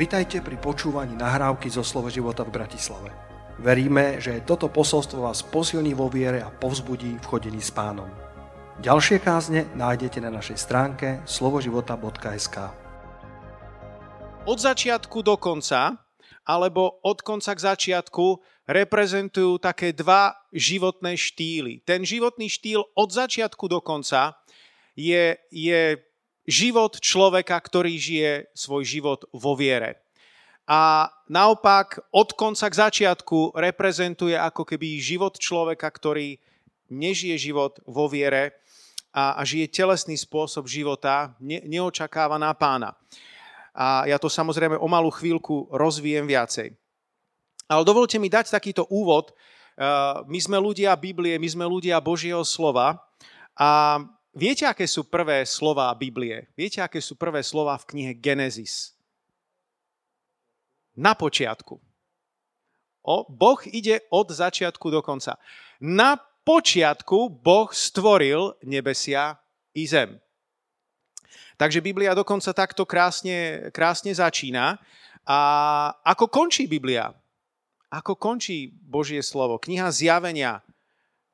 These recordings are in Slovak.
Vitajte pri počúvaní nahrávky zo Slovo života v Bratislave. Veríme, že toto posolstvo vás posilní vo viere a povzbudí v chodení s pánom. Ďalšie kázne nájdete na našej stránke slovoživota.sk Od začiatku do konca, alebo od konca k začiatku, reprezentujú také dva životné štýly. Ten životný štýl od začiatku do konca je, je život človeka, ktorý žije svoj život vo viere. A naopak od konca k začiatku reprezentuje ako keby život človeka, ktorý nežije život vo viere a, a žije telesný spôsob života, ne, neočakáva na pána. A ja to samozrejme o malú chvíľku rozvíjem viacej. Ale dovolte mi dať takýto úvod. My sme ľudia Biblie, my sme ľudia Božieho slova a Viete, aké sú prvé slova Biblie? Viete, aké sú prvé slova v knihe Genesis? Na počiatku. O, boh ide od začiatku do konca. Na počiatku Boh stvoril nebesia i zem. Takže Biblia dokonca takto krásne, krásne začína. A ako končí Biblia? Ako končí Božie slovo? Kniha zjavenia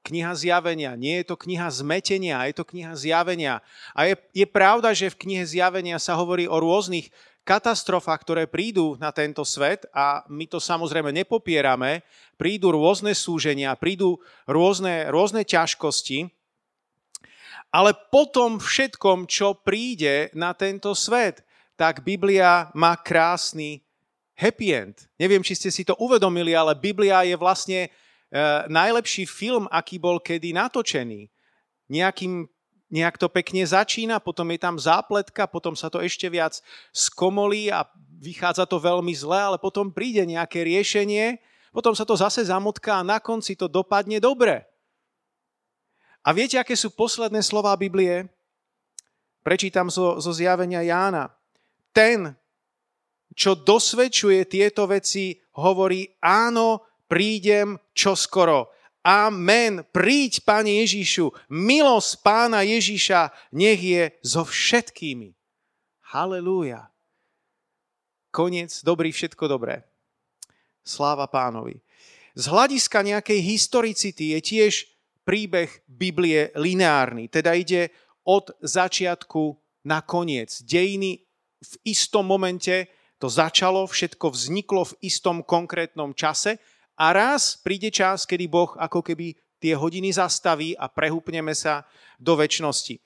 kniha zjavenia, nie je to kniha zmetenia, je to kniha zjavenia. A je, je pravda, že v knihe zjavenia sa hovorí o rôznych katastrofách, ktoré prídu na tento svet a my to samozrejme nepopierame. Prídu rôzne súženia, prídu rôzne, rôzne ťažkosti, ale potom všetkom, čo príde na tento svet, tak Biblia má krásny happy end. Neviem, či ste si to uvedomili, ale Biblia je vlastne najlepší film, aký bol kedy natočený. Nejakým, nejak to pekne začína, potom je tam zápletka, potom sa to ešte viac skomolí a vychádza to veľmi zle, ale potom príde nejaké riešenie, potom sa to zase zamotká a na konci to dopadne dobre. A viete, aké sú posledné slova Biblie? Prečítam zo, zo zjavenia Jána. Ten, čo dosvedčuje tieto veci, hovorí áno, prídem čoskoro. Amen. Príď, Pane Ježíšu. Milosť Pána Ježíša nech je so všetkými. Halelúja. Koniec, dobrý, všetko dobré. Sláva pánovi. Z hľadiska nejakej historicity je tiež príbeh Biblie lineárny, teda ide od začiatku na koniec. Dejiny v istom momente to začalo, všetko vzniklo v istom konkrétnom čase a raz príde čas, kedy Boh ako keby tie hodiny zastaví a prehúpneme sa do väčšnosti.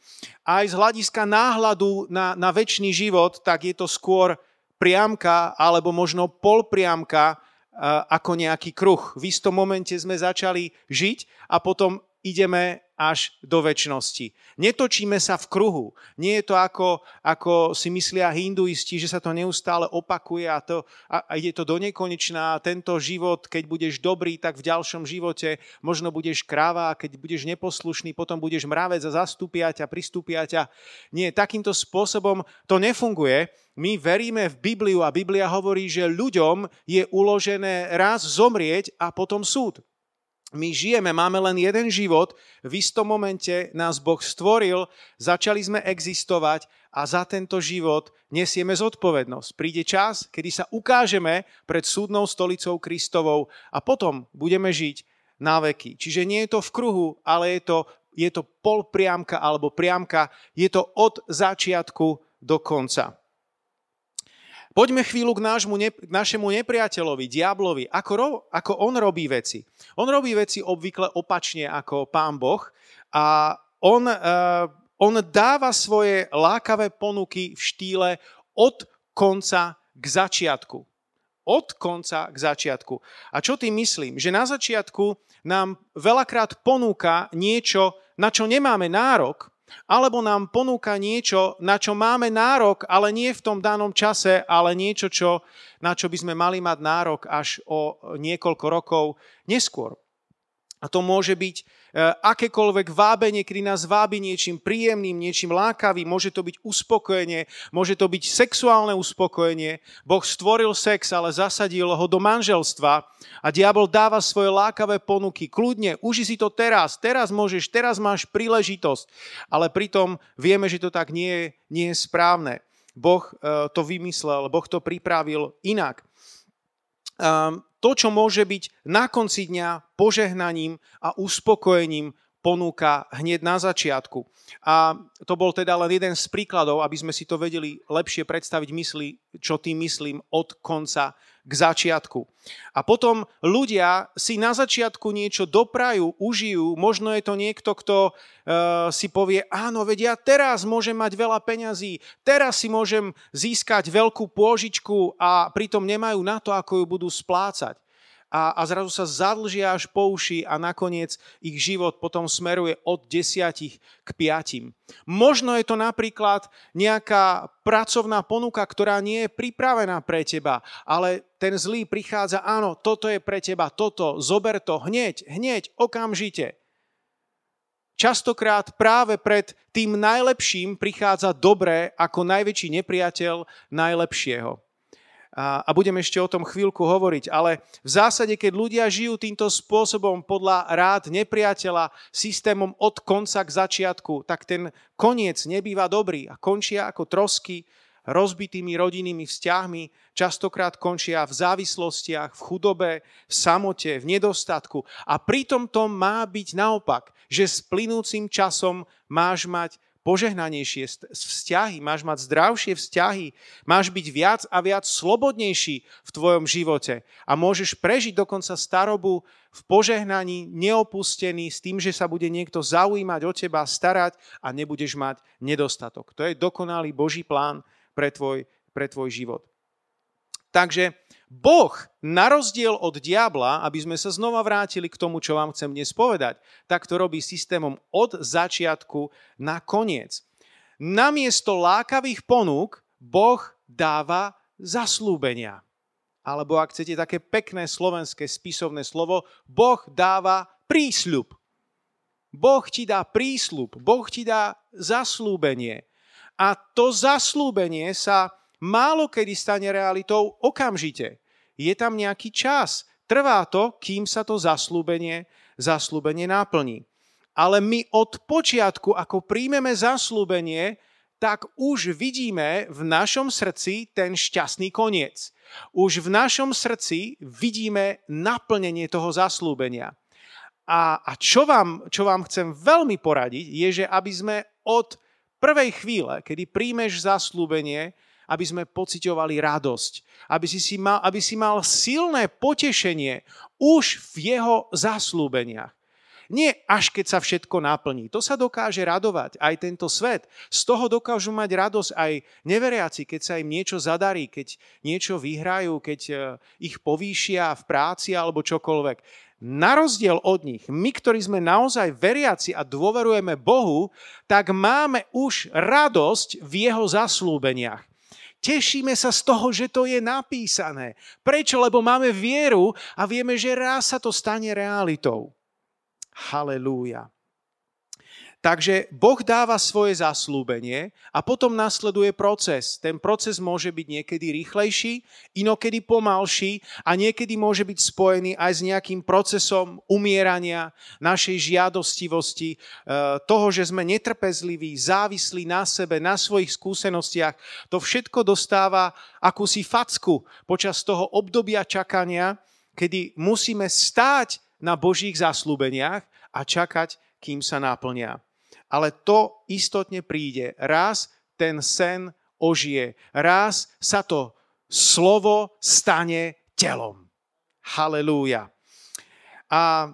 Aj z hľadiska náhľadu na, na väčší život, tak je to skôr priamka alebo možno polpriamka ako nejaký kruh. V istom momente sme začali žiť a potom ideme až do väčšnosti. Netočíme sa v kruhu. Nie je to ako, ako si myslia hinduisti, že sa to neustále opakuje a, to, a, a ide to do nekonečná. Tento život, keď budeš dobrý, tak v ďalšom živote možno budeš kráva keď budeš neposlušný, potom budeš mravec a zastúpiať a pristúpiať a nie, takýmto spôsobom to nefunguje. My veríme v Bibliu a Biblia hovorí, že ľuďom je uložené raz zomrieť a potom súd my žijeme, máme len jeden život, v istom momente nás Boh stvoril, začali sme existovať a za tento život nesieme zodpovednosť. Príde čas, kedy sa ukážeme pred súdnou stolicou Kristovou a potom budeme žiť na veky. Čiže nie je to v kruhu, ale je to, je to polpriamka alebo priamka, je to od začiatku do konca. Poďme chvíľu k, nášmu, k našemu nepriateľovi, diablovi. Ako, ro, ako on robí veci? On robí veci obvykle opačne ako pán Boh a on, uh, on dáva svoje lákavé ponuky v štýle od konca k začiatku. Od konca k začiatku. A čo tým myslím? Že na začiatku nám veľakrát ponúka niečo, na čo nemáme nárok, alebo nám ponúka niečo, na čo máme nárok, ale nie v tom danom čase, ale niečo, čo, na čo by sme mali mať nárok až o niekoľko rokov neskôr. A to môže byť akékoľvek vábenie, kedy nás vábi niečím príjemným, niečím lákavým. Môže to byť uspokojenie, môže to byť sexuálne uspokojenie. Boh stvoril sex, ale zasadil ho do manželstva a diabol dáva svoje lákavé ponuky. Kľudne, uži si to teraz, teraz môžeš, teraz máš príležitosť. Ale pritom vieme, že to tak nie je, nie je správne. Boh e, to vymyslel, Boh to pripravil inak. Ehm, to, čo môže byť na konci dňa požehnaním a uspokojením ponúka hneď na začiatku. A to bol teda len jeden z príkladov, aby sme si to vedeli lepšie predstaviť mysli, čo tým myslím od konca k začiatku. A potom ľudia si na začiatku niečo doprajú, užijú, možno je to niekto, kto uh, si povie, áno, vedia, teraz môžem mať veľa peňazí, teraz si môžem získať veľkú pôžičku a pritom nemajú na to, ako ju budú splácať a, a zrazu sa zadlžia až po uši a nakoniec ich život potom smeruje od desiatich k piatim. Možno je to napríklad nejaká pracovná ponuka, ktorá nie je pripravená pre teba, ale ten zlý prichádza, áno, toto je pre teba, toto, zober to hneď, hneď, okamžite. Častokrát práve pred tým najlepším prichádza dobré ako najväčší nepriateľ najlepšieho a, budem ešte o tom chvíľku hovoriť, ale v zásade, keď ľudia žijú týmto spôsobom podľa rád nepriateľa, systémom od konca k začiatku, tak ten koniec nebýva dobrý a končia ako trosky, rozbitými rodinnými vzťahmi, častokrát končia v závislostiach, v chudobe, v samote, v nedostatku. A pritom to má byť naopak, že s plynúcim časom máš mať požehnanejšie vzťahy, máš mať zdravšie vzťahy, máš byť viac a viac slobodnejší v tvojom živote a môžeš prežiť dokonca starobu v požehnaní, neopustený, s tým, že sa bude niekto zaujímať o teba, starať a nebudeš mať nedostatok. To je dokonalý Boží plán pre tvoj, pre tvoj život. Takže Boh, na rozdiel od diabla, aby sme sa znova vrátili k tomu, čo vám chcem dnes povedať, tak to robí systémom od začiatku na koniec. Namiesto lákavých ponúk Boh dáva zaslúbenia. Alebo ak chcete také pekné slovenské spisovné slovo, Boh dáva prísľub. Boh ti dá prísľub, Boh ti dá zaslúbenie. A to zaslúbenie sa málo kedy stane realitou okamžite. Je tam nejaký čas. Trvá to, kým sa to zaslúbenie, zaslúbenie naplní. Ale my od počiatku, ako príjmeme zaslúbenie, tak už vidíme v našom srdci ten šťastný koniec. Už v našom srdci vidíme naplnenie toho zaslúbenia. A, a čo, vám, čo vám chcem veľmi poradiť, je, že aby sme od prvej chvíle, kedy príjmeš zaslúbenie, aby sme pociťovali radosť, aby si, si mal, aby si mal silné potešenie už v jeho zaslúbeniach. Nie až keď sa všetko naplní. To sa dokáže radovať aj tento svet. Z toho dokážu mať radosť aj neveriaci, keď sa im niečo zadarí, keď niečo vyhrajú, keď e, ich povýšia v práci alebo čokoľvek. Na rozdiel od nich, my, ktorí sme naozaj veriaci a dôverujeme Bohu, tak máme už radosť v jeho zaslúbeniach. Tešíme sa z toho, že to je napísané. Prečo? Lebo máme vieru a vieme, že raz sa to stane realitou. Halelúja. Takže Boh dáva svoje zaslúbenie a potom nasleduje proces. Ten proces môže byť niekedy rýchlejší, inokedy pomalší a niekedy môže byť spojený aj s nejakým procesom umierania našej žiadostivosti, eh, toho, že sme netrpezliví, závislí na sebe, na svojich skúsenostiach. To všetko dostáva akúsi facku počas toho obdobia čakania, kedy musíme stáť na Božích zaslúbeniach a čakať, kým sa naplnia ale to istotne príde. Raz ten sen ožije. Raz sa to slovo stane telom. Halelúja. A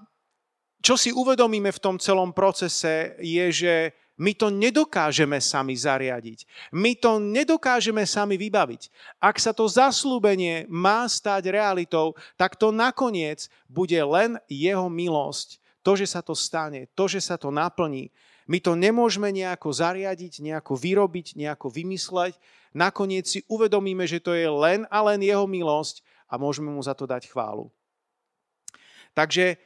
čo si uvedomíme v tom celom procese je, že my to nedokážeme sami zariadiť. My to nedokážeme sami vybaviť. Ak sa to zaslúbenie má stať realitou, tak to nakoniec bude len jeho milosť. To, že sa to stane, to, že sa to naplní. My to nemôžeme nejako zariadiť, nejako vyrobiť, nejako vymysleť. Nakoniec si uvedomíme, že to je len a len jeho milosť a môžeme mu za to dať chválu. Takže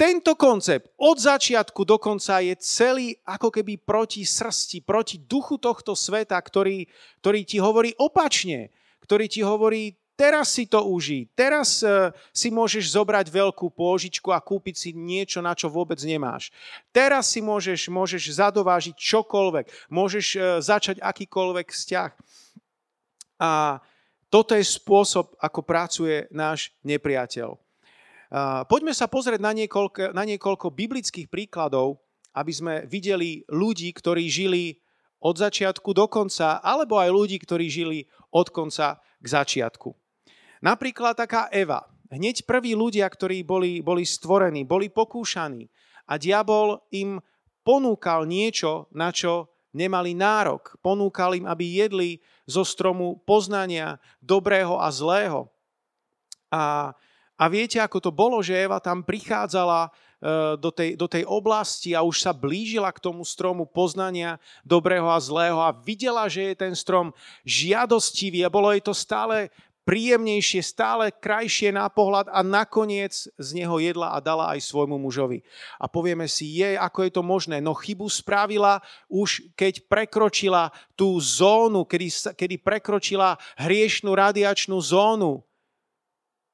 tento koncept od začiatku do konca je celý ako keby proti srsti, proti duchu tohto sveta, ktorý, ktorý ti hovorí opačne, ktorý ti hovorí, Teraz si to uží. Teraz uh, si môžeš zobrať veľkú pôžičku a kúpiť si niečo, na čo vôbec nemáš. Teraz si môžeš, môžeš zadovážiť čokoľvek. Môžeš uh, začať akýkoľvek vzťah. A toto je spôsob, ako pracuje náš nepriateľ. Poďme sa pozrieť na niekoľko, na niekoľko biblických príkladov, aby sme videli ľudí, ktorí žili od začiatku do konca, alebo aj ľudí, ktorí žili od konca k začiatku. Napríklad taká Eva. Hneď prví ľudia, ktorí boli, boli stvorení, boli pokúšaní a diabol im ponúkal niečo, na čo nemali nárok. Ponúkal im, aby jedli zo stromu poznania dobrého a zlého. A a viete, ako to bolo, že Eva tam prichádzala e, do tej, do tej oblasti a už sa blížila k tomu stromu poznania dobrého a zlého a videla, že je ten strom žiadostivý a bolo jej to stále príjemnejšie, stále krajšie na pohľad a nakoniec z neho jedla a dala aj svojmu mužovi. A povieme si, je, ako je to možné? No chybu spravila už, keď prekročila tú zónu, kedy, kedy prekročila hriešnú radiačnú zónu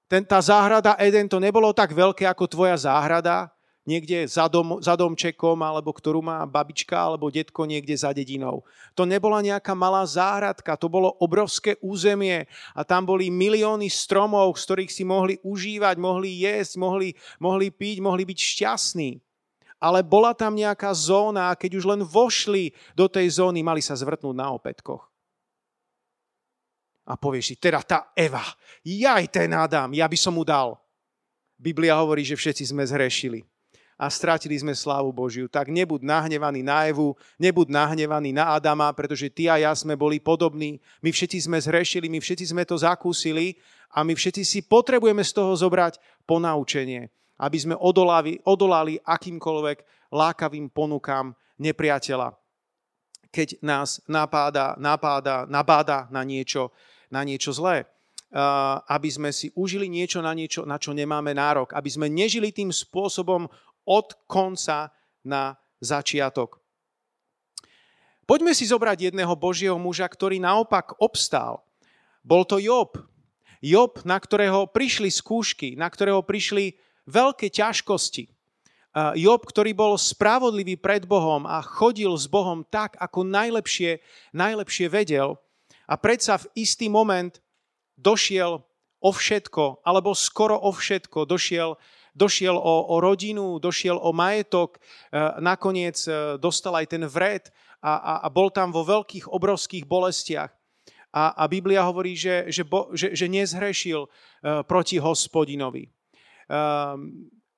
ten, tá záhrada Eden to nebolo tak veľké ako tvoja záhrada, niekde za, dom, za domčekom, alebo ktorú má babička alebo detko niekde za dedinou. To nebola nejaká malá záhradka, to bolo obrovské územie a tam boli milióny stromov, z ktorých si mohli užívať, mohli jesť, mohli, mohli piť, mohli byť šťastní. Ale bola tam nejaká zóna a keď už len vošli do tej zóny, mali sa zvrtnúť na opätkoch a povieš si, teda tá Eva, jaj ten Adam, ja by som mu dal. Biblia hovorí, že všetci sme zhrešili a strátili sme slávu Božiu. Tak nebuď nahnevaný na Evu, nebuď nahnevaný na Adama, pretože ty a ja sme boli podobní. My všetci sme zhrešili, my všetci sme to zakúsili a my všetci si potrebujeme z toho zobrať ponaučenie, aby sme odolali, odolali akýmkoľvek lákavým ponukám nepriateľa keď nás napáda, napáda, nabáda na niečo, na niečo zlé. Aby sme si užili niečo na niečo, na čo nemáme nárok. Aby sme nežili tým spôsobom od konca na začiatok. Poďme si zobrať jedného Božieho muža, ktorý naopak obstál. Bol to Job. Job, na ktorého prišli skúšky, na ktorého prišli veľké ťažkosti. Job, ktorý bol spravodlivý pred Bohom a chodil s Bohom tak, ako najlepšie, najlepšie vedel, a predsa v istý moment došiel o všetko, alebo skoro o všetko, došiel, došiel o, o rodinu, došiel o majetok, e, nakoniec e, dostal aj ten vred a, a, a bol tam vo veľkých, obrovských bolestiach. A, a Biblia hovorí, že, že, bo, že, že nezhrešil uh, proti hospodinovi.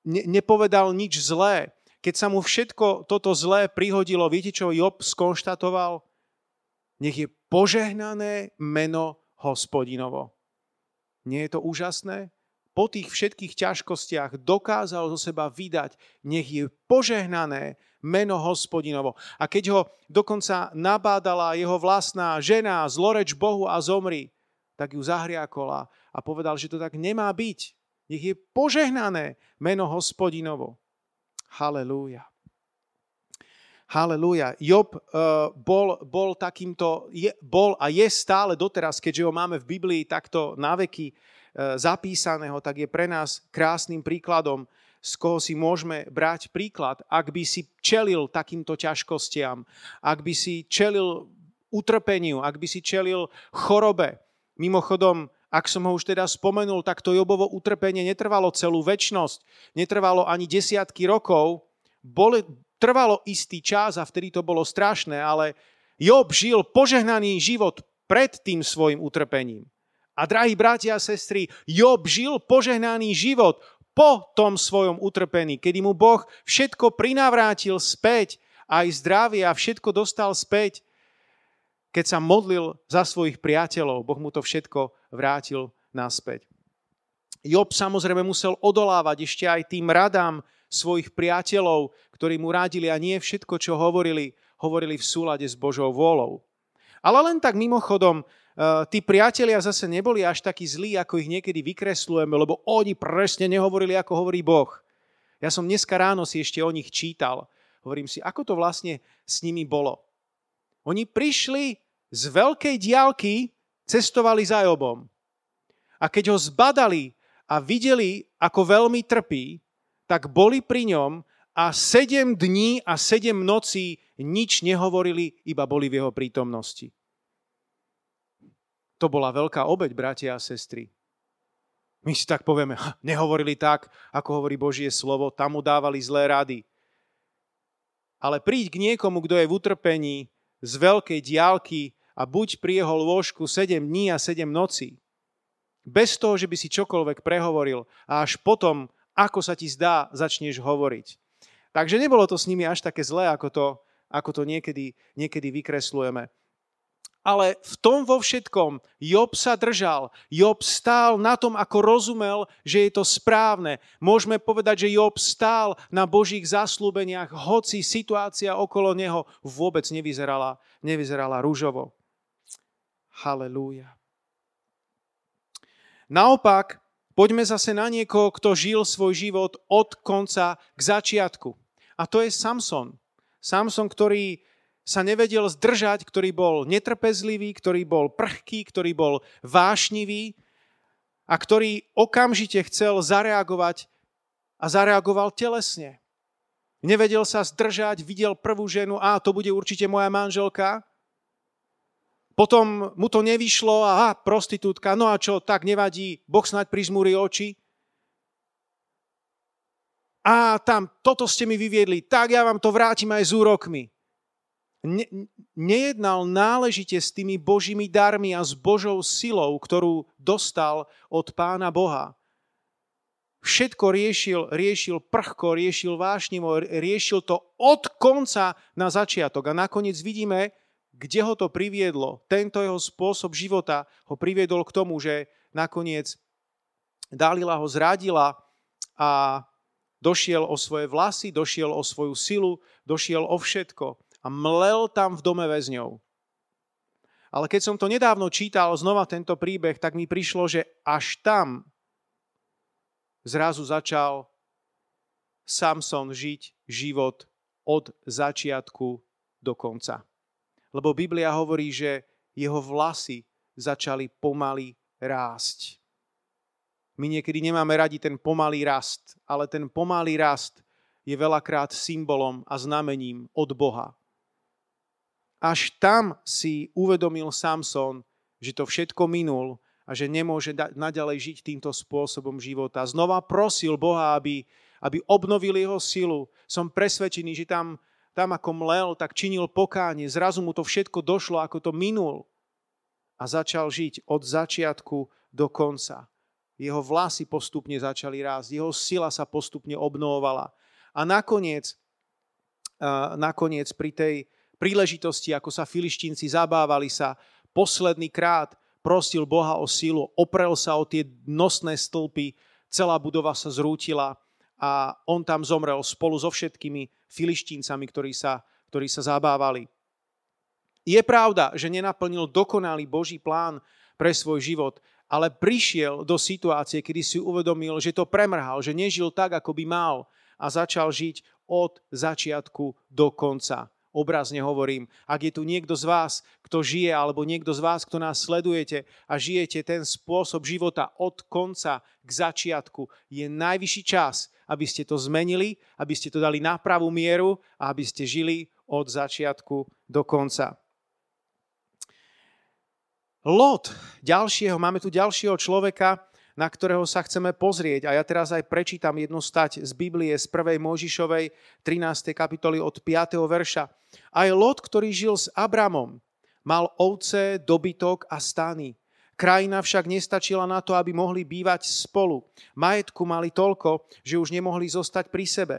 Ne, nepovedal nič zlé. Keď sa mu všetko toto zlé prihodilo, viete, čo Job skonštatoval? Nech je požehnané meno hospodinovo. Nie je to úžasné? Po tých všetkých ťažkostiach dokázal zo seba vydať, nech je požehnané meno hospodinovo. A keď ho dokonca nabádala jeho vlastná žena, zloreč Bohu a zomri, tak ju zahriakola a povedal, že to tak nemá byť. Nech je požehnané meno hospodinovo. Halelúja. Halelúja. Job uh, bol, bol takýmto, je, bol a je stále doteraz, keďže ho máme v Biblii takto naveky uh, zapísaného, tak je pre nás krásnym príkladom, z koho si môžeme brať príklad, ak by si čelil takýmto ťažkostiam, ak by si čelil utrpeniu, ak by si čelil chorobe. Mimochodom, ak som ho už teda spomenul, tak to Jobovo utrpenie netrvalo celú väčnosť, netrvalo ani desiatky rokov, boli, trvalo istý čas a vtedy to bolo strašné, ale Job žil požehnaný život pred tým svojim utrpením. A drahí bratia a sestry, Job žil požehnaný život po tom svojom utrpení, kedy mu Boh všetko prinavrátil späť, aj zdravie a všetko dostal späť. Keď sa modlil za svojich priateľov, Boh mu to všetko vrátil naspäť. Job samozrejme musel odolávať ešte aj tým radám svojich priateľov, ktorí mu radili a nie všetko, čo hovorili, hovorili v súlade s Božou vôľou. Ale len tak mimochodom, e, tí priatelia zase neboli až takí zlí, ako ich niekedy vykreslujeme, lebo oni presne nehovorili, ako hovorí Boh. Ja som dneska ráno si ešte o nich čítal. Hovorím si, ako to vlastne s nimi bolo. Oni prišli z veľkej diálky, cestovali za Jobom. A keď ho zbadali a videli, ako veľmi trpí, tak boli pri ňom a sedem dní a sedem nocí nič nehovorili, iba boli v jeho prítomnosti. To bola veľká obeď, bratia a sestry. My si tak povieme, nehovorili tak, ako hovorí Božie slovo, tam mu dávali zlé rady. Ale príď k niekomu, kto je v utrpení z veľkej diálky a buď pri jeho lôžku 7 dní a 7 nocí. Bez toho, že by si čokoľvek prehovoril a až potom, ako sa ti zdá, začneš hovoriť. Takže nebolo to s nimi až také zlé, ako to, ako to niekedy, niekedy vykreslujeme. Ale v tom vo všetkom Job sa držal. Job stál na tom, ako rozumel, že je to správne. Môžeme povedať, že Job stál na Božích zaslúbeniach, hoci situácia okolo neho vôbec nevyzerala, nevyzerala rúžovo. Halelúja. Naopak, poďme zase na niekoho, kto žil svoj život od konca k začiatku. A to je Samson. Samson, ktorý sa nevedel zdržať, ktorý bol netrpezlivý, ktorý bol prchký, ktorý bol vášnivý a ktorý okamžite chcel zareagovať a zareagoval telesne. Nevedel sa zdržať, videl prvú ženu, a to bude určite moja manželka. Potom mu to nevyšlo, aha, prostitútka, no a čo, tak nevadí, Boh snáď prižmúri oči. A tam, toto ste mi vyviedli, tak ja vám to vrátim aj s úrokmi ne, nejednal náležite s tými božími darmi a s Božou silou, ktorú dostal od Pána Boha. Všetko riešil, riešil prchko, riešil vášnivo, riešil to od konca na začiatok. A nakoniec vidíme, kde ho to priviedlo. Tento jeho spôsob života ho priviedol k tomu, že nakoniec Dalila ho zradila a došiel o svoje vlasy, došiel o svoju silu, došiel o všetko a mlel tam v dome väzňov. Ale keď som to nedávno čítal znova tento príbeh, tak mi prišlo, že až tam zrazu začal Samson žiť život od začiatku do konca. Lebo Biblia hovorí, že jeho vlasy začali pomaly rásť. My niekedy nemáme radi ten pomalý rast, ale ten pomalý rast je veľakrát symbolom a znamením od Boha. Až tam si uvedomil Samson, že to všetko minul a že nemôže naďalej žiť týmto spôsobom života. Znova prosil Boha, aby, aby obnovil jeho silu. Som presvedčený, že tam, tam ako mlel, tak činil pokánie. Zrazu mu to všetko došlo, ako to minul. A začal žiť od začiatku do konca. Jeho vlasy postupne začali rásť, jeho sila sa postupne obnovovala. A nakoniec, nakoniec pri tej, príležitosti, ako sa filištínci zabávali sa, posledný krát prosil Boha o sílu, oprel sa o tie nosné stĺpy, celá budova sa zrútila a on tam zomrel spolu so všetkými filištíncami, ktorí sa, ktorí sa zabávali. Je pravda, že nenaplnil dokonalý Boží plán pre svoj život, ale prišiel do situácie, kedy si uvedomil, že to premrhal, že nežil tak, ako by mal a začal žiť od začiatku do konca obrazne hovorím, ak je tu niekto z vás, kto žije, alebo niekto z vás, kto nás sledujete a žijete ten spôsob života od konca k začiatku, je najvyšší čas, aby ste to zmenili, aby ste to dali na pravú mieru a aby ste žili od začiatku do konca. Lot, ďalšieho, máme tu ďalšieho človeka, na ktorého sa chceme pozrieť. A ja teraz aj prečítam jednu stať z Biblie z 1. Možišovej 13. kapitoly od 5. verša. Aj Lot, ktorý žil s Abramom, mal ovce, dobytok a stany. Krajina však nestačila na to, aby mohli bývať spolu. Majetku mali toľko, že už nemohli zostať pri sebe.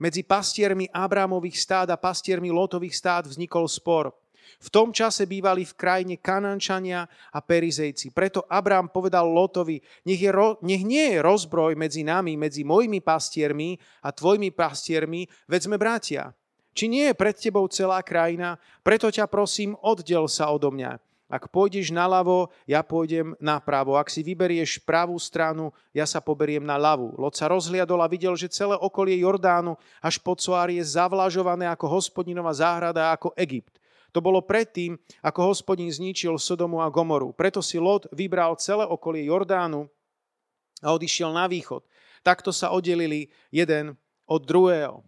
Medzi pastiermi Abrámových stád a pastiermi Lotových stád vznikol spor. V tom čase bývali v krajine Kanančania a Perizejci. Preto Abrám povedal Lotovi, nech, je, nech nie je rozbroj medzi nami, medzi mojimi pastiermi a tvojimi pastiermi, veď sme bratia. Či nie je pred tebou celá krajina? Preto ťa prosím, oddel sa odo mňa. Ak pôjdeš naľavo, ja pôjdem napravo. Ak si vyberieš pravú stranu, ja sa poberiem na ľavú. Lot sa rozhliadol a videl, že celé okolie Jordánu až pod Soár je zavlažované ako hospodinová záhrada, ako Egypt. To bolo predtým, ako hospodin zničil Sodomu a Gomoru. Preto si Lot vybral celé okolie Jordánu a odišiel na východ. Takto sa oddelili jeden od druhého.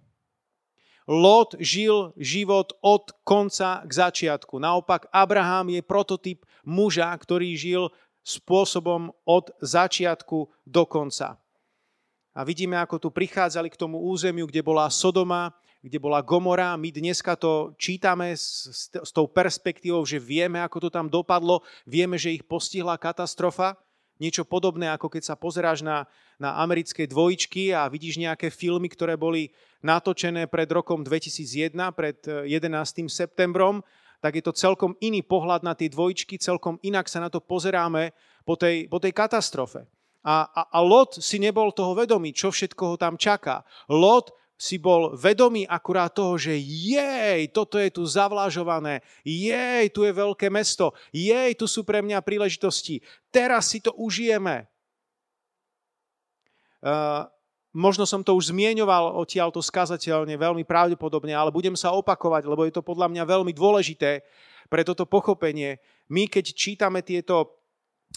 Lot žil život od konca k začiatku. Naopak Abraham je prototyp muža, ktorý žil spôsobom od začiatku do konca. A vidíme, ako tu prichádzali k tomu územiu, kde bola Sodoma, kde bola Gomora. My dneska to čítame s, s tou perspektívou, že vieme, ako to tam dopadlo, vieme, že ich postihla katastrofa. Niečo podobné, ako keď sa pozeráš na, na americké dvojičky a vidíš nejaké filmy, ktoré boli natočené pred rokom 2001, pred 11. Eh, septembrom, tak je to celkom iný pohľad na tie dvojičky, celkom inak sa na to pozeráme po tej, po tej katastrofe. A, a, a Lot si nebol toho vedomý, čo všetko ho tam čaká. Lot si bol vedomý akurát toho, že jej, toto je tu zavlážované, jej, tu je veľké mesto, jej, tu sú pre mňa príležitosti, teraz si to užijeme. Uh, možno som to už zmieňoval odtiaľto skazateľne, veľmi pravdepodobne, ale budem sa opakovať, lebo je to podľa mňa veľmi dôležité pre toto pochopenie. My, keď čítame tieto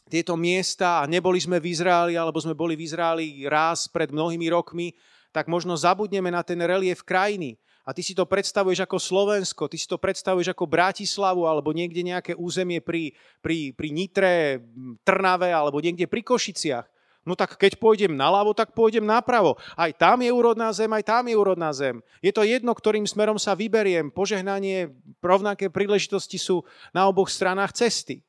tieto miesta a neboli sme v Izraeli, alebo sme boli v Izraeli raz pred mnohými rokmi, tak možno zabudneme na ten relief krajiny. A ty si to predstavuješ ako Slovensko, ty si to predstavuješ ako Bratislavu alebo niekde nejaké územie pri, pri, pri Nitre, Trnave alebo niekde pri Košiciach. No tak keď pôjdem naľavo, tak pôjdem napravo. Aj tam je úrodná zem, aj tam je úrodná zem. Je to jedno, ktorým smerom sa vyberiem. Požehnanie, rovnaké príležitosti sú na oboch stranách cesty.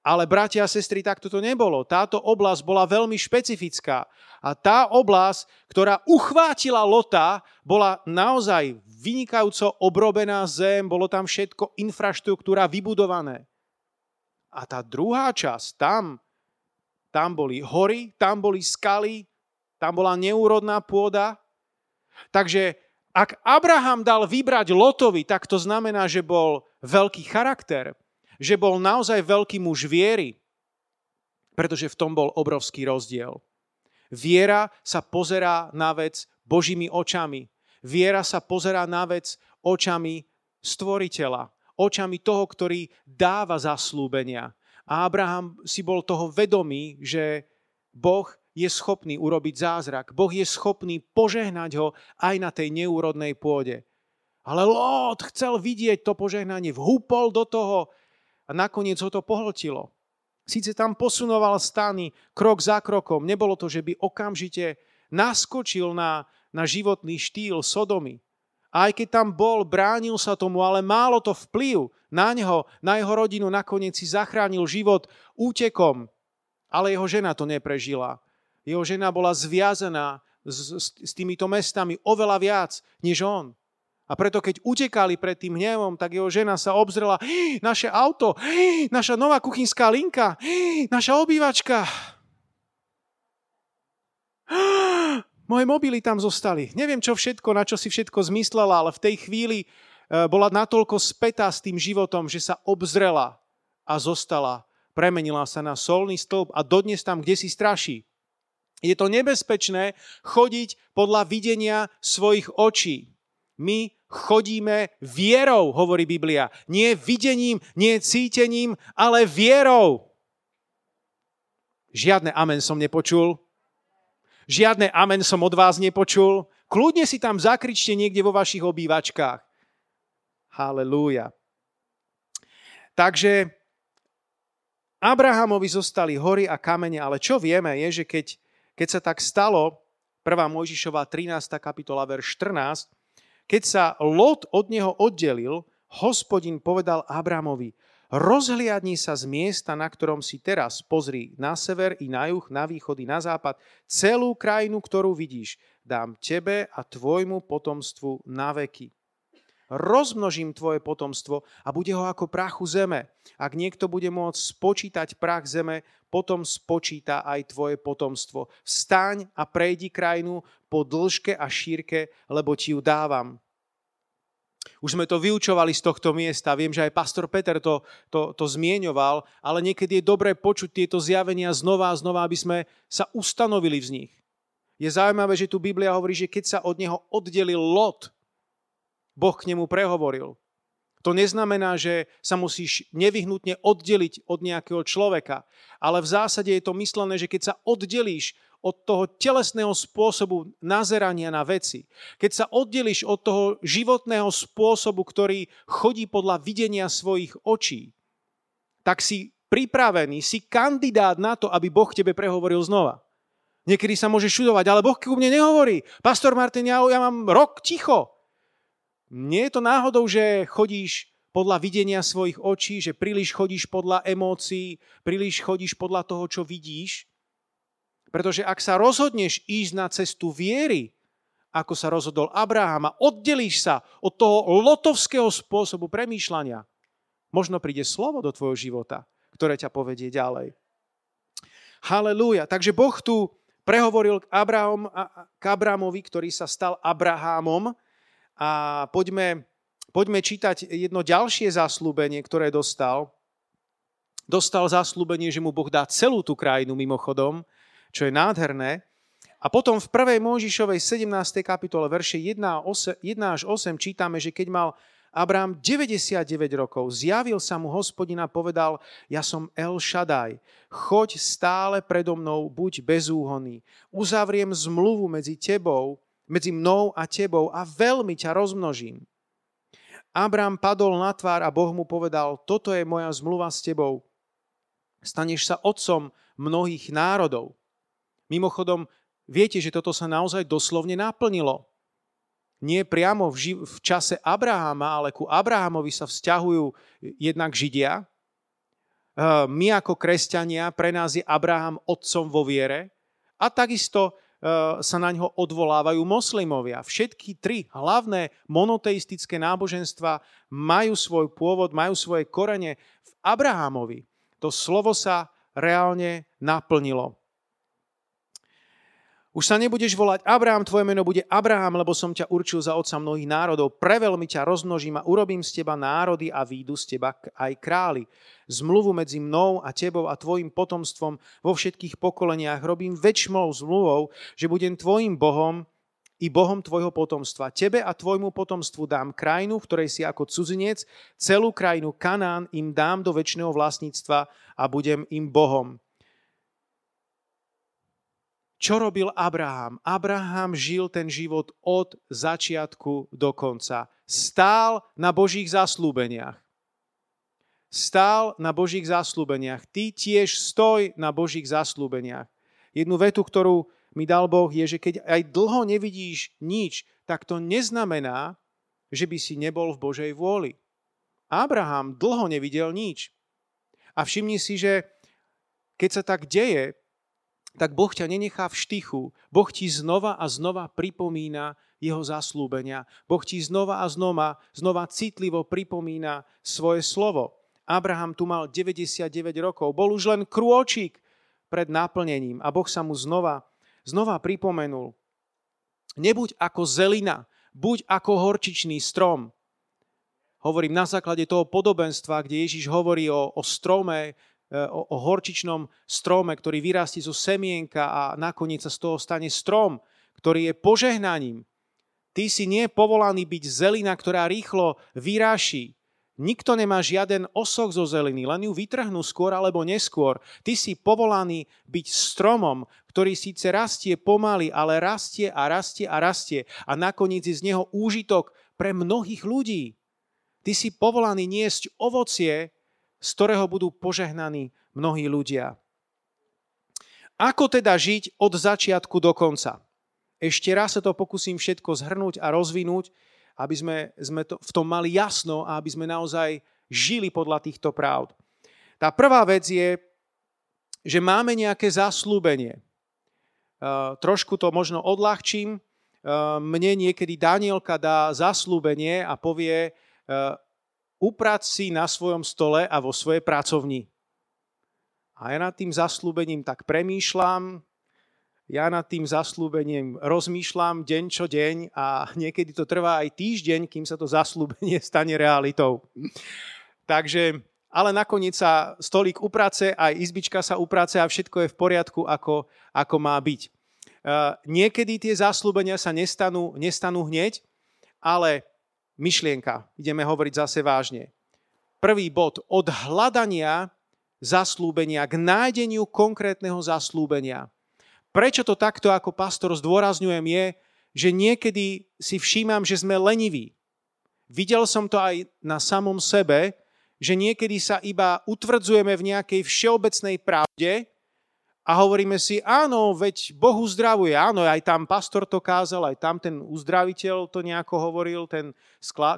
Ale bratia a sestry, takto to nebolo. Táto oblasť bola veľmi špecifická. A tá oblasť, ktorá uchvátila Lota, bola naozaj vynikajúco obrobená zem, bolo tam všetko infraštruktúra vybudované. A tá druhá časť, tam, tam boli hory, tam boli skaly, tam bola neúrodná pôda. Takže ak Abraham dal vybrať Lotovi, tak to znamená, že bol veľký charakter, že bol naozaj veľký muž viery, pretože v tom bol obrovský rozdiel. Viera sa pozerá na vec Božími očami. Viera sa pozerá na vec očami stvoriteľa, očami toho, ktorý dáva zaslúbenia. A Abraham si bol toho vedomý, že Boh je schopný urobiť zázrak. Boh je schopný požehnať ho aj na tej neúrodnej pôde. Ale Lot chcel vidieť to požehnanie, vhúpol do toho a nakoniec ho to pohltilo. Sice tam posunoval stany krok za krokom, nebolo to, že by okamžite naskočil na, na životný štýl Sodomy. A aj keď tam bol, bránil sa tomu, ale málo to vplyv na neho, na jeho rodinu, nakoniec si zachránil život útekom. Ale jeho žena to neprežila. Jeho žena bola zviazaná s, s, s týmito mestami oveľa viac, než on. A preto keď utekali pred tým hnevom, tak jeho žena sa obzrela, naše auto, naša nová kuchynská linka, naša obývačka. Moje mobily tam zostali. Neviem, čo všetko, na čo si všetko zmyslela, ale v tej chvíli e, bola natoľko spätá s tým životom, že sa obzrela a zostala. Premenila sa na solný stĺp a dodnes tam kde si straší. Je to nebezpečné chodiť podľa videnia svojich očí. My chodíme vierou, hovorí Biblia. Nie videním, nie cítením, ale vierou. Žiadne amen som nepočul. Žiadne amen som od vás nepočul. Kľudne si tam zakričte niekde vo vašich obývačkách. Halelúja. Takže Abrahamovi zostali hory a kamene, ale čo vieme je, že keď, keď sa tak stalo, 1. Mojžišová 13. kapitola, verš 14, keď sa Lot od neho oddelil, hospodin povedal Abramovi, rozhliadni sa z miesta, na ktorom si teraz, pozri na sever i na juh, na východ i na západ, celú krajinu, ktorú vidíš, dám tebe a tvojmu potomstvu na veky rozmnožím tvoje potomstvo a bude ho ako prachu zeme. Ak niekto bude môcť spočítať prach zeme, potom spočíta aj tvoje potomstvo. Vstaň a prejdi krajinu po dĺžke a šírke, lebo ti ju dávam. Už sme to vyučovali z tohto miesta, viem, že aj pastor Peter to, to, to zmieňoval, ale niekedy je dobré počuť tieto zjavenia znova a znova, aby sme sa ustanovili v nich. Je zaujímavé, že tu Biblia hovorí, že keď sa od neho oddelil Lot, Boh k nemu prehovoril. To neznamená, že sa musíš nevyhnutne oddeliť od nejakého človeka, ale v zásade je to myslené, že keď sa oddelíš od toho telesného spôsobu nazerania na veci, keď sa oddelíš od toho životného spôsobu, ktorý chodí podľa videnia svojich očí, tak si pripravený, si kandidát na to, aby Boh tebe prehovoril znova. Niekedy sa môže šudovať, ale Boh ku mne nehovorí. Pastor Martin, ja, ja mám rok ticho. Nie je to náhodou, že chodíš podľa videnia svojich očí, že príliš chodíš podľa emócií, príliš chodíš podľa toho, čo vidíš. Pretože ak sa rozhodneš ísť na cestu viery, ako sa rozhodol Abraham a oddelíš sa od toho lotovského spôsobu premýšľania, možno príde slovo do tvojho života, ktoré ťa povedie ďalej. Halelúja. Takže Boh tu prehovoril k, Abraham, k Abrahamovi, ktorý sa stal Abrahamom. A poďme, poďme čítať jedno ďalšie zaslúbenie, ktoré dostal. Dostal zaslúbenie, že mu Boh dá celú tú krajinu mimochodom, čo je nádherné. A potom v 1. Mojžišovej 17. kapitole verše 1 až 8 čítame, že keď mal Abraham 99 rokov, zjavil sa mu hospodina povedal, ja som El Shaddai, choď stále predo mnou, buď bezúhonný. Uzavriem zmluvu medzi tebou, medzi mnou a tebou a veľmi ťa rozmnožím. Abraham padol na tvár a Boh mu povedal, toto je moja zmluva s tebou. Staneš sa otcom mnohých národov. Mimochodom, viete, že toto sa naozaj doslovne naplnilo nie priamo v, ži- v čase Abrahama, ale ku Abrahamovi sa vzťahujú jednak Židia. My ako kresťania, pre nás je Abraham otcom vo viere a takisto sa na ňo odvolávajú moslimovia. Všetky tri hlavné monoteistické náboženstva majú svoj pôvod, majú svoje korene v Abrahamovi. To slovo sa reálne naplnilo. Už sa nebudeš volať Abraham, tvoje meno bude Abraham, lebo som ťa určil za otca mnohých národov. Preveľmi ťa rozmnožím a urobím z teba národy a výjdu z teba aj králi. Zmluvu medzi mnou a tebou a tvojim potomstvom vo všetkých pokoleniach robím väčšmou zmluvou, že budem tvojim Bohom i Bohom tvojho potomstva. Tebe a tvojmu potomstvu dám krajinu, v ktorej si ako cudzinec, celú krajinu Kanán im dám do väčšného vlastníctva a budem im Bohom. Čo robil Abraham? Abraham žil ten život od začiatku do konca. Stál na Božích zaslúbeniach. Stál na Božích zaslúbeniach. Ty tiež stoj na Božích zaslúbeniach. Jednu vetu, ktorú mi dal Boh, je, že keď aj dlho nevidíš nič, tak to neznamená, že by si nebol v Božej vôli. Abraham dlho nevidel nič. A všimni si, že keď sa tak deje, tak Boh ťa nenechá v štychu. Boh ti znova a znova pripomína jeho zaslúbenia. Boh ti znova a znova, znova citlivo pripomína svoje slovo. Abraham tu mal 99 rokov, bol už len krôčik pred naplnením a Boh sa mu znova, znova pripomenul. Nebuď ako zelina, buď ako horčičný strom. Hovorím na základe toho podobenstva, kde Ježiš hovorí o, o strome, o, o horčičnom strome, ktorý vyrastí zo semienka a nakoniec sa z toho stane strom, ktorý je požehnaním. Ty si nie povolaný byť zelina, ktorá rýchlo vyráši. Nikto nemá žiaden osok zo zeliny, len ju vytrhnú skôr alebo neskôr. Ty si povolaný byť stromom, ktorý síce rastie pomaly, ale rastie a rastie a rastie a nakoniec je z neho úžitok pre mnohých ľudí. Ty si povolaný niesť ovocie, z ktorého budú požehnaní mnohí ľudia. Ako teda žiť od začiatku do konca? Ešte raz sa to pokúsim všetko zhrnúť a rozvinúť, aby sme, sme to, v tom mali jasno a aby sme naozaj žili podľa týchto práv. Tá prvá vec je, že máme nejaké zaslúbenie. Uh, trošku to možno odľahčím. Uh, mne niekedy Danielka dá zaslúbenie a povie, uprať si na svojom stole a vo svojej pracovni. A ja nad tým zaslúbením tak premýšľam, ja nad tým zaslúbením rozmýšľam deň čo deň a niekedy to trvá aj týždeň, kým sa to zaslúbenie stane realitou. Takže, ale nakoniec sa stolík uprace, aj izbička sa uprace a všetko je v poriadku, ako, ako má byť. Uh, niekedy tie zaslúbenia sa nestanú, nestanú hneď, ale myšlienka. Ideme hovoriť zase vážne. Prvý bod. Od hľadania zaslúbenia k nájdeniu konkrétneho zaslúbenia. Prečo to takto ako pastor zdôrazňujem je, že niekedy si všímam, že sme leniví. Videl som to aj na samom sebe, že niekedy sa iba utvrdzujeme v nejakej všeobecnej pravde a hovoríme si, áno, veď Boh uzdravuje, áno, aj tam pastor to kázal, aj tam ten uzdraviteľ to nejako hovoril, ten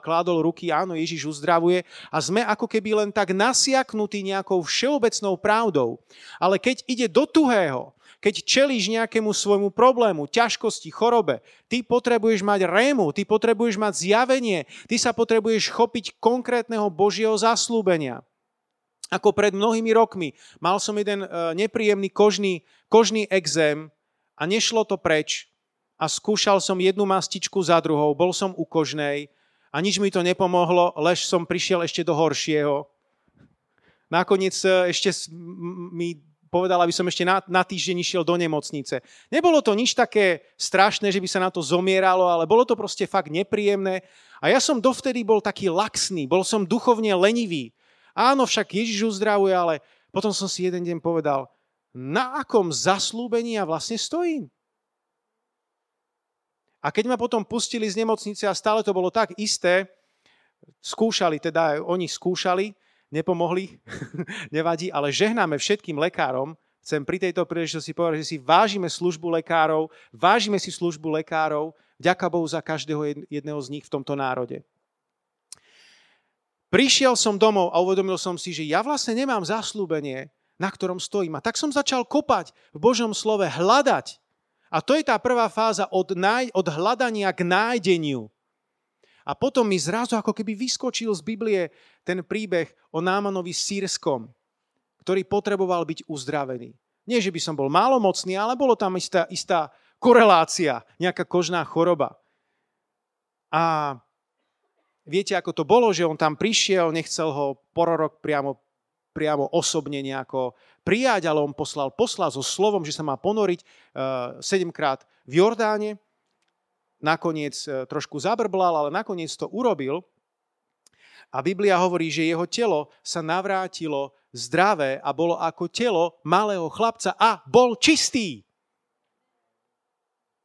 kládol ruky, áno, Ježiš uzdravuje a sme ako keby len tak nasiaknutí nejakou všeobecnou pravdou. Ale keď ide do tuhého, keď čelíš nejakému svojmu problému, ťažkosti, chorobe, ty potrebuješ mať rému, ty potrebuješ mať zjavenie, ty sa potrebuješ chopiť konkrétneho Božieho zaslúbenia. Ako pred mnohými rokmi mal som jeden e, nepríjemný kožný, kožný exém a nešlo to preč. A skúšal som jednu mastičku za druhou, bol som u kožnej a nič mi to nepomohlo, lež som prišiel ešte do horšieho. Nakoniec e, ešte mi povedal, aby som ešte na, na týždeň išiel do nemocnice. Nebolo to nič také strašné, že by sa na to zomieralo, ale bolo to proste fakt nepríjemné. A ja som dovtedy bol taký laxný, bol som duchovne lenivý. Áno, však Ježiš uzdravuje, ale potom som si jeden deň povedal, na akom zaslúbení ja vlastne stojím? A keď ma potom pustili z nemocnice a stále to bolo tak isté, skúšali, teda oni skúšali, nepomohli, nevadí, ale žehnáme všetkým lekárom. Chcem pri tejto príležitosti povedať, že si vážime službu lekárov, vážime si službu lekárov, vďaka Bohu za každého jedného z nich v tomto národe. Prišiel som domov a uvedomil som si, že ja vlastne nemám zaslúbenie, na ktorom stojím. A tak som začal kopať v Božom slove, hľadať. A to je tá prvá fáza od, náj, od hľadania k nájdeniu. A potom mi zrazu ako keby vyskočil z Biblie ten príbeh o Námanovi sírskom, ktorý potreboval byť uzdravený. Nie, že by som bol málomocný, ale bolo tam istá, istá korelácia, nejaká kožná choroba. A viete, ako to bolo, že on tam prišiel, nechcel ho pororok priamo, priamo osobne nejako prijať, ale on poslal posla so slovom, že sa má ponoriť uh, sedemkrát v Jordáne nakoniec e, trošku zabrblal, ale nakoniec to urobil. A Biblia hovorí, že jeho telo sa navrátilo zdravé a bolo ako telo malého chlapca a bol čistý.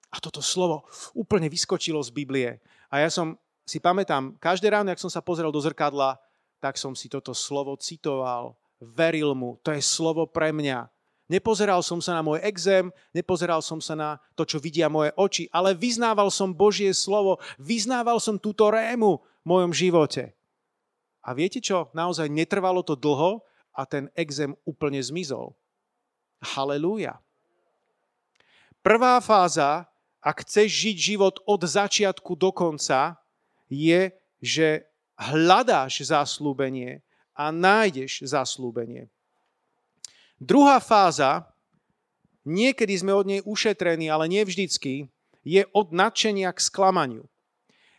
A toto slovo úplne vyskočilo z Biblie. A ja som si pamätám, každé ráno, ak som sa pozrel do zrkadla, tak som si toto slovo citoval, veril mu, to je slovo pre mňa. Nepozeral som sa na môj exém, nepozeral som sa na to, čo vidia moje oči, ale vyznával som Božie slovo, vyznával som túto rému v mojom živote. A viete čo? Naozaj netrvalo to dlho a ten exém úplne zmizol. Halelúja. Prvá fáza, ak chceš žiť život od začiatku do konca, je, že hľadáš zaslúbenie a nájdeš zaslúbenie. Druhá fáza, niekedy sme od nej ušetrení, ale nie vždycky, je od nadšenia k sklamaniu.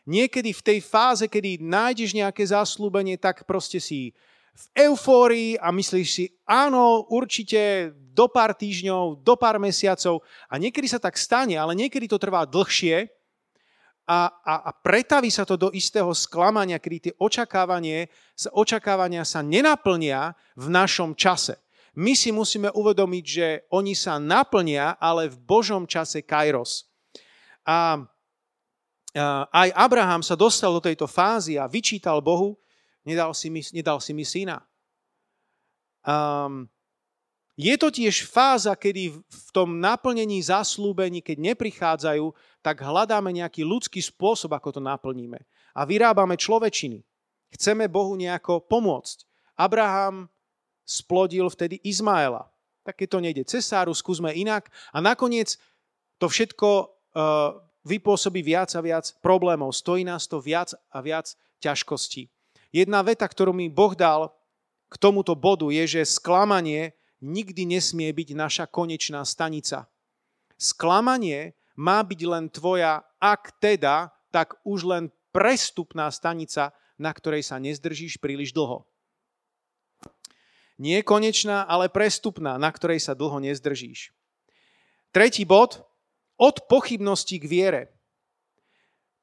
Niekedy v tej fáze, kedy nájdeš nejaké zaslúbenie, tak proste si v eufórii a myslíš si, áno, určite do pár týždňov, do pár mesiacov. A niekedy sa tak stane, ale niekedy to trvá dlhšie a, a, a pretaví sa to do istého sklamania, kedy tie očakávanie, očakávania sa nenaplnia v našom čase my si musíme uvedomiť, že oni sa naplnia, ale v Božom čase kairos. A aj Abraham sa dostal do tejto fázy a vyčítal Bohu, nedal si mi, nedal si mi syna. Um, je to tiež fáza, kedy v tom naplnení zaslúbení, keď neprichádzajú, tak hľadáme nejaký ľudský spôsob, ako to naplníme. A vyrábame človečiny. Chceme Bohu nejako pomôcť. Abraham splodil vtedy Izmaela. Tak to nejde cesáru, skúsme inak. A nakoniec to všetko uh, vypôsobí viac a viac problémov. Stojí nás to viac a viac ťažkostí. Jedna veta, ktorú mi Boh dal k tomuto bodu, je, že sklamanie nikdy nesmie byť naša konečná stanica. Sklamanie má byť len tvoja, ak teda, tak už len prestupná stanica, na ktorej sa nezdržíš príliš dlho. Nie konečná, ale prestupná, na ktorej sa dlho nezdržíš. Tretí bod. Od pochybností k viere.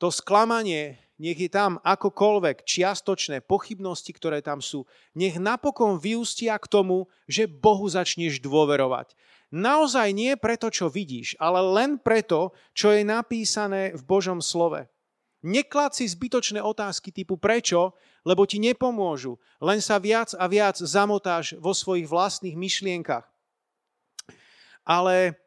To sklamanie, nech je tam akokoľvek čiastočné pochybnosti, ktoré tam sú, nech napokon vyústia k tomu, že Bohu začneš dôverovať. Naozaj nie preto, čo vidíš, ale len preto, čo je napísané v Božom slove. Neklad si zbytočné otázky typu prečo, lebo ti nepomôžu. Len sa viac a viac zamotáš vo svojich vlastných myšlienkach. Ale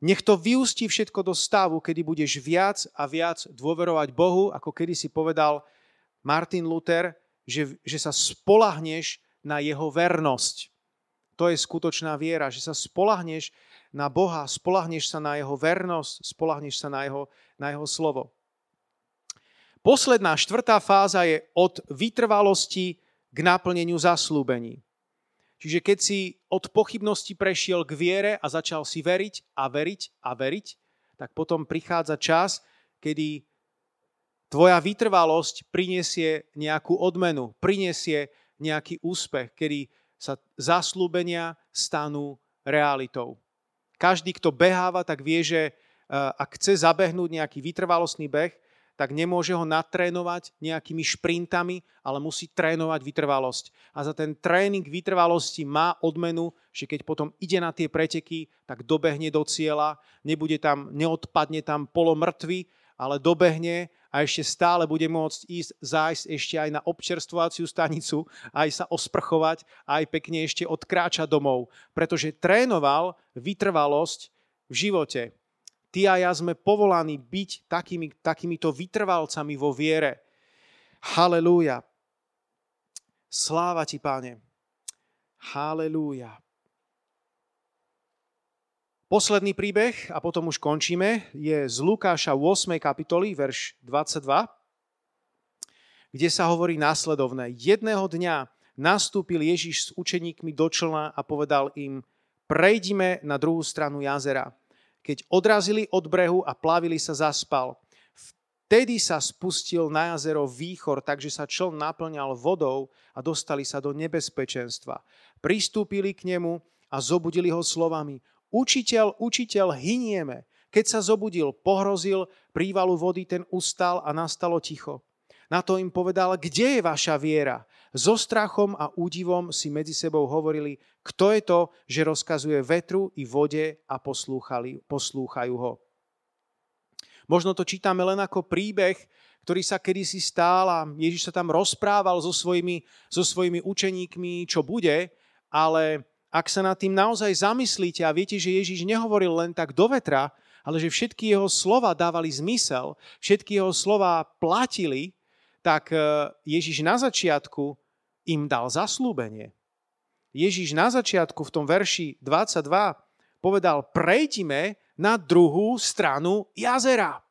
nech to vyústi všetko do stavu, kedy budeš viac a viac dôverovať Bohu, ako kedy si povedal Martin Luther, že, že sa spolahneš na jeho vernosť. To je skutočná viera, že sa spolahneš na Boha, spolahneš sa na jeho vernosť, spolahneš sa na jeho, na jeho slovo. Posledná štvrtá fáza je od vytrvalosti k naplneniu zaslúbení. Čiže keď si od pochybnosti prešiel k viere a začal si veriť a veriť a veriť, tak potom prichádza čas, kedy tvoja vytrvalosť prinesie nejakú odmenu, prinesie nejaký úspech, kedy sa zaslúbenia stanú realitou. Každý, kto beháva, tak vie, že eh, ak chce zabehnúť nejaký vytrvalostný beh, tak nemôže ho natrénovať nejakými šprintami, ale musí trénovať vytrvalosť. A za ten tréning vytrvalosti má odmenu, že keď potom ide na tie preteky, tak dobehne do cieľa, nebude tam, neodpadne tam polomrtvý, ale dobehne a ešte stále bude môcť ísť, zájsť ešte aj na občerstvovaciu stanicu, aj sa osprchovať, aj pekne ešte odkráčať domov, pretože trénoval vytrvalosť v živote. Ty a ja sme povolaní byť takými, takýmito vytrvalcami vo viere. Halelúja. Sláva ti, páne. Halelúja. Posledný príbeh, a potom už končíme, je z Lukáša 8. kapitoly, verš 22, kde sa hovorí následovné. Jedného dňa nastúpil Ježiš s učeníkmi do člna a povedal im, prejdime na druhú stranu jazera. Keď odrazili od brehu a plavili sa zaspal. Vtedy sa spustil na jazero výchor, takže sa čln naplňal vodou a dostali sa do nebezpečenstva. Pristúpili k nemu a zobudili ho slovami Učiteľ, učiteľ, hynieme. Keď sa zobudil, pohrozil, prívalu vody ten ustal a nastalo ticho. Na to im povedal, kde je vaša viera? So strachom a údivom si medzi sebou hovorili, kto je to, že rozkazuje vetru i vode a poslúchajú ho. Možno to čítame len ako príbeh, ktorý sa kedysi stál a Ježiš sa tam rozprával so svojimi, so svojimi učeníkmi, čo bude, ale ak sa nad tým naozaj zamyslíte a viete, že Ježiš nehovoril len tak do vetra, ale že všetky jeho slova dávali zmysel, všetky jeho slova platili, tak e, Ježiš na začiatku im dal zaslúbenie. Ježiš na začiatku v tom verši 22 povedal, prejdime na druhú stranu jazera.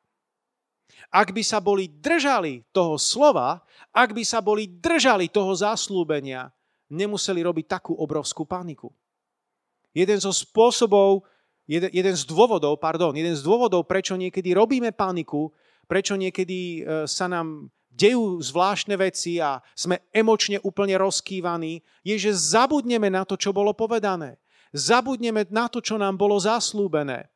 Ak by sa boli držali toho slova, ak by sa boli držali toho zaslúbenia, nemuseli robiť takú obrovskú paniku. Jeden zo spôsobov, jeden, jeden z dôvodov, pardon, jeden z dôvodov, prečo niekedy robíme paniku, prečo niekedy e, sa nám dejú zvláštne veci a sme emočne úplne rozkývaní, je, že zabudneme na to, čo bolo povedané. Zabudneme na to, čo nám bolo zaslúbené.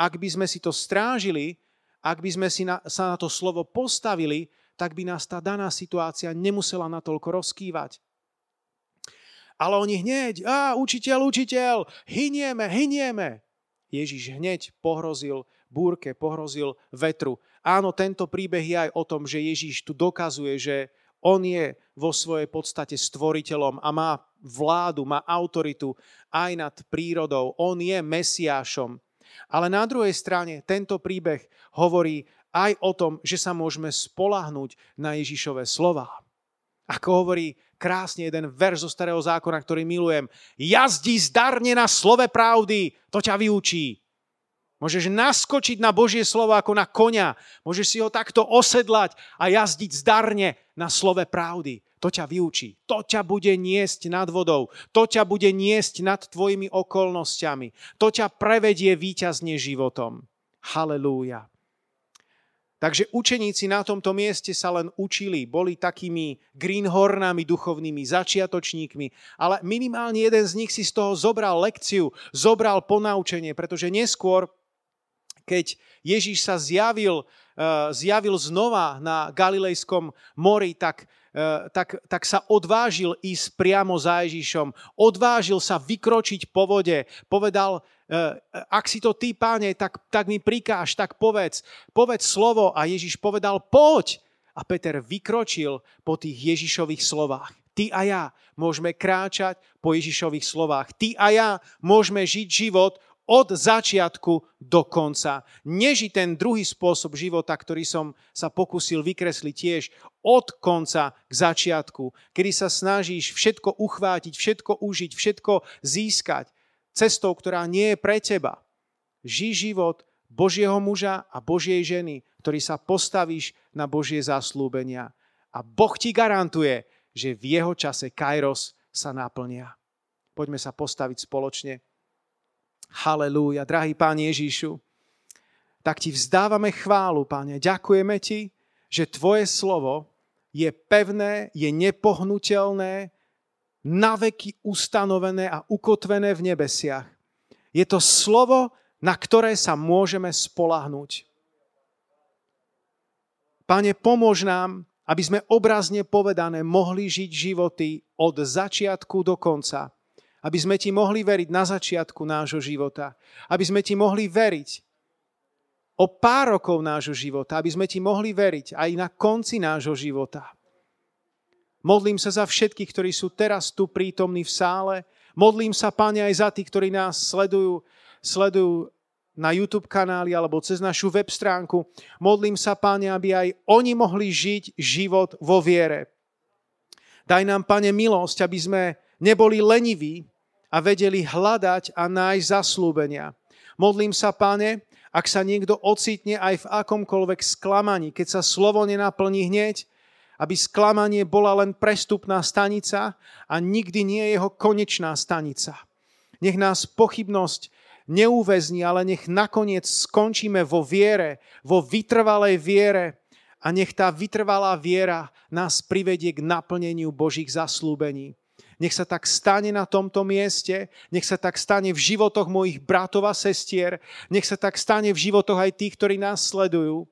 Ak by sme si to strážili, ak by sme si na, sa na to slovo postavili, tak by nás tá daná situácia nemusela natoľko rozkývať. Ale oni hneď, a učiteľ, učiteľ, hynieme, hynieme. Ježiš hneď pohrozil búrke, pohrozil vetru. Áno, tento príbeh je aj o tom, že Ježiš tu dokazuje, že on je vo svojej podstate stvoriteľom a má vládu, má autoritu aj nad prírodou. On je Mesiášom. Ale na druhej strane tento príbeh hovorí aj o tom, že sa môžeme spolahnúť na Ježišové slova. Ako hovorí krásne jeden verš zo Starého zákona, ktorý milujem. Jazdí zdarne na slove pravdy, to ťa vyučí. Môžeš naskočiť na Božie slovo ako na konia. Môžeš si ho takto osedlať a jazdiť zdarne na slove pravdy. To ťa vyučí. To ťa bude niesť nad vodou. To ťa bude niesť nad tvojimi okolnostiami. To ťa prevedie víťazne životom. Halelúja. Takže učeníci na tomto mieste sa len učili, boli takými greenhornami duchovnými, začiatočníkmi, ale minimálne jeden z nich si z toho zobral lekciu, zobral ponaučenie, pretože neskôr keď Ježíš sa zjavil eh, zjavil znova na Galilejskom mori, tak, e, tak, tak sa odvážil ísť priamo za Ježišom. Odvážil sa vykročiť po vode. Povedal, ak si to ty, páne, tak, tak mi prikáž, tak povedz. Povedz slovo a Ježiš povedal, poď. A Peter vykročil po tých Ježišových slovách. Ty a ja môžeme kráčať po Ježišových slovách. Ty a ja môžeme žiť život od začiatku do konca. Neži ten druhý spôsob života, ktorý som sa pokusil vykresliť tiež od konca k začiatku, kedy sa snažíš všetko uchvátiť, všetko užiť, všetko získať cestou, ktorá nie je pre teba. Žij život Božieho muža a Božej ženy, ktorý sa postavíš na Božie zaslúbenia. A Boh ti garantuje, že v jeho čase Kairos sa naplnia. Poďme sa postaviť spoločne. Halelúja, drahý Pán Ježíšu, tak ti vzdávame chválu, Pane. Ďakujeme ti, že Tvoje slovo je pevné, je nepohnutelné, naveky ustanovené a ukotvené v nebesiach. Je to slovo, na ktoré sa môžeme spolahnúť. Pane, pomôž nám, aby sme obrazne povedané mohli žiť životy od začiatku do konca. Aby sme ti mohli veriť na začiatku nášho života. Aby sme ti mohli veriť o pár rokov nášho života. Aby sme ti mohli veriť aj na konci nášho života. Modlím sa za všetkých, ktorí sú teraz tu prítomní v sále. Modlím sa, Pane, aj za tých, ktorí nás sledujú, sledujú na YouTube kanáli alebo cez našu web stránku. Modlím sa, Pane, aby aj oni mohli žiť život vo viere. Daj nám, Pane, milosť, aby sme neboli leniví a vedeli hľadať a nájsť zaslúbenia. Modlím sa, Pane, ak sa niekto ocitne aj v akomkoľvek sklamaní, keď sa slovo nenaplní hneď, aby sklamanie bola len prestupná stanica a nikdy nie jeho konečná stanica. Nech nás pochybnosť neuväzni, ale nech nakoniec skončíme vo viere, vo vytrvalej viere a nech tá vytrvalá viera nás privedie k naplneniu Božích zaslúbení. Nech sa tak stane na tomto mieste, nech sa tak stane v životoch mojich bratov a sestier, nech sa tak stane v životoch aj tých, ktorí nás sledujú.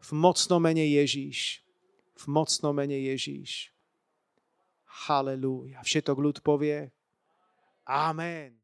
V mocnom mene Ježíš. V mocnom mene Ježíš. Halelúja. Všetok ľud povie. Amen.